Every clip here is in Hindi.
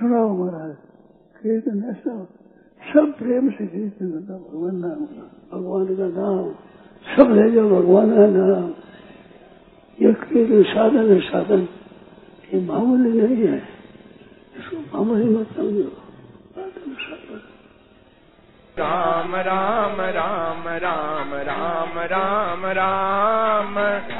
सुनाओ महाराज कीर्तन ऐसा सब प्रेम से कीर्तन करता भगवान नाम। भगवान का नाम सब ले जाओ, भगवान का नाम। ये कीर्तन साधन है, साधन। ये मामूली नहीं है। इसको मामूली मत समझो। राम राम राम राम राम राम राम।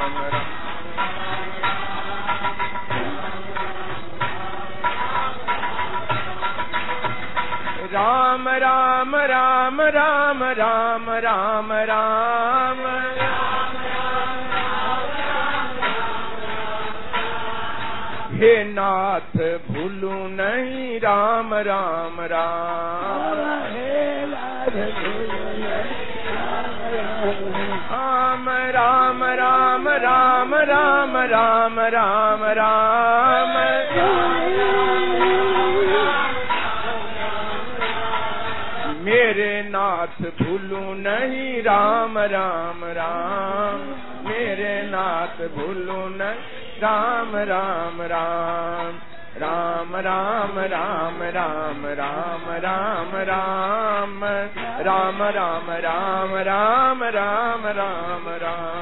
राम राम राम राम राम राम राम राम राम हे नाथ भूलू नहीं राम राम राम राम राम राम राम राम राम राम राम मेरे नाथ भूलू नहीं राम राम राम मेरे नाथ भूलू नहीं राम राम राम राम राम राम राम राम राम राम राम राम राम राम राम राम राम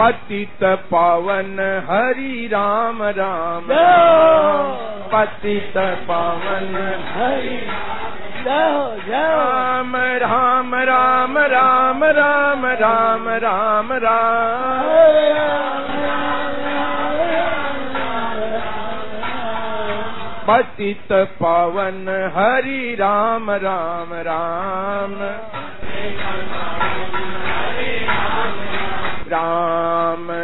पतित पावन हरि राम राम पतित पावन हरि राम राम राम राम राम राम राम राम। पतित पावन हरि राम राम राम। राम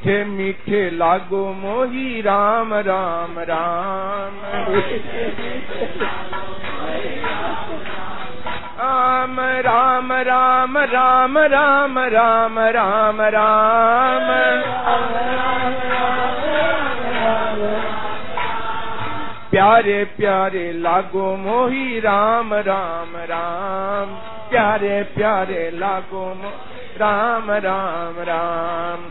मीठे मीठे लागो मोही राम राम राम। राम राम राम राम राम राम राम राम। प्यारे प्यारे लागो मोही राम राम राम। प्यारे प्यारे लागो राम राम राम।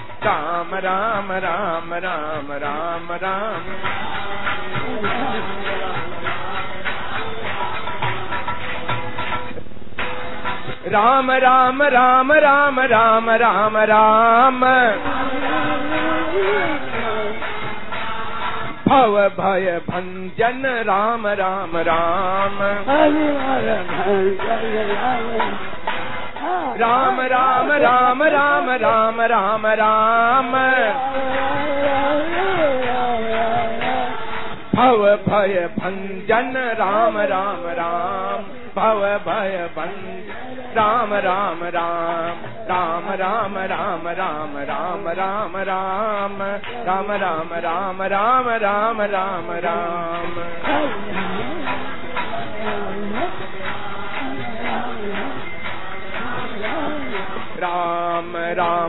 राम राम राम राम राम राम राम राम राम राम राम राम राम भव भय भंजन राम राम राम राम राम राम राम राम राम राम भव भय भंजन राम राम राम भव भय भंजन राम राम राम राम राम राम राम राम राम राम राम राम राम राम राम राम राम राम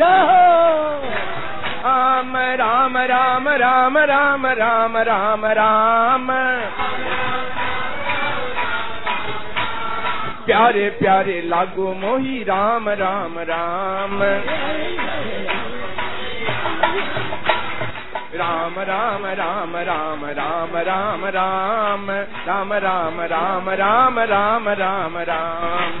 राम राम राम राम राम राम राम राम प्यारे प्यारे लागो मोही राम राम राम राम राम राम राम राम राम राम राम राम राम राम राम राम राम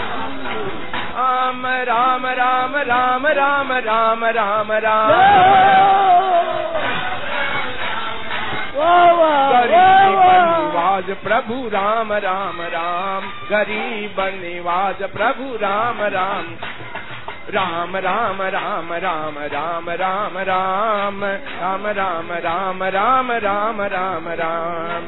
राम राम राम राम राम राम राम राम निवाज प्रभु राम राम राम गरीब निवाज प्रभु राम राम राम राम राम राम राम राम राम राम राम राम राम राम राम राम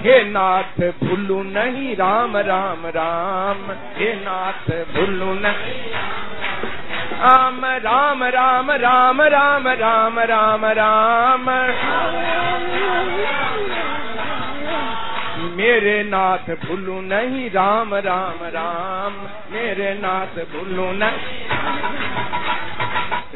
हे नाथ, भूलू नहीं, राम राम राम। हे नाथ, भूलू नहीं। राम राम राम राम राम राम राम राम। मेरे नाथ, भूलू नहीं, राम राम राम। मेरे नाथ, भूलू नहीं।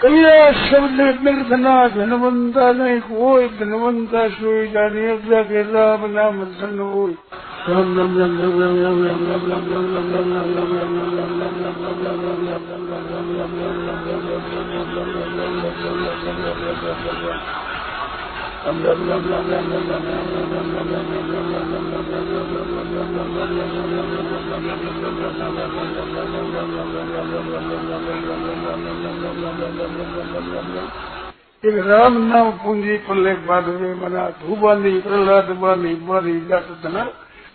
கயிலாசவில் மிருதனாக வந்தாலே ஓய் வந்தா சூழ்நாம ஓய் Thank you. એક રામ નામ પૂંજી પલ્લે બાંધવે મના ધુબાની પ્રહલાદ બાની મારી જાત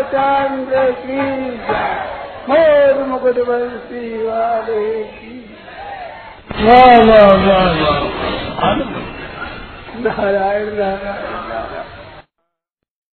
रामचंद्र की मोर मुकुट बंसी वाले की वाह वाह वाह नारायण नारायण।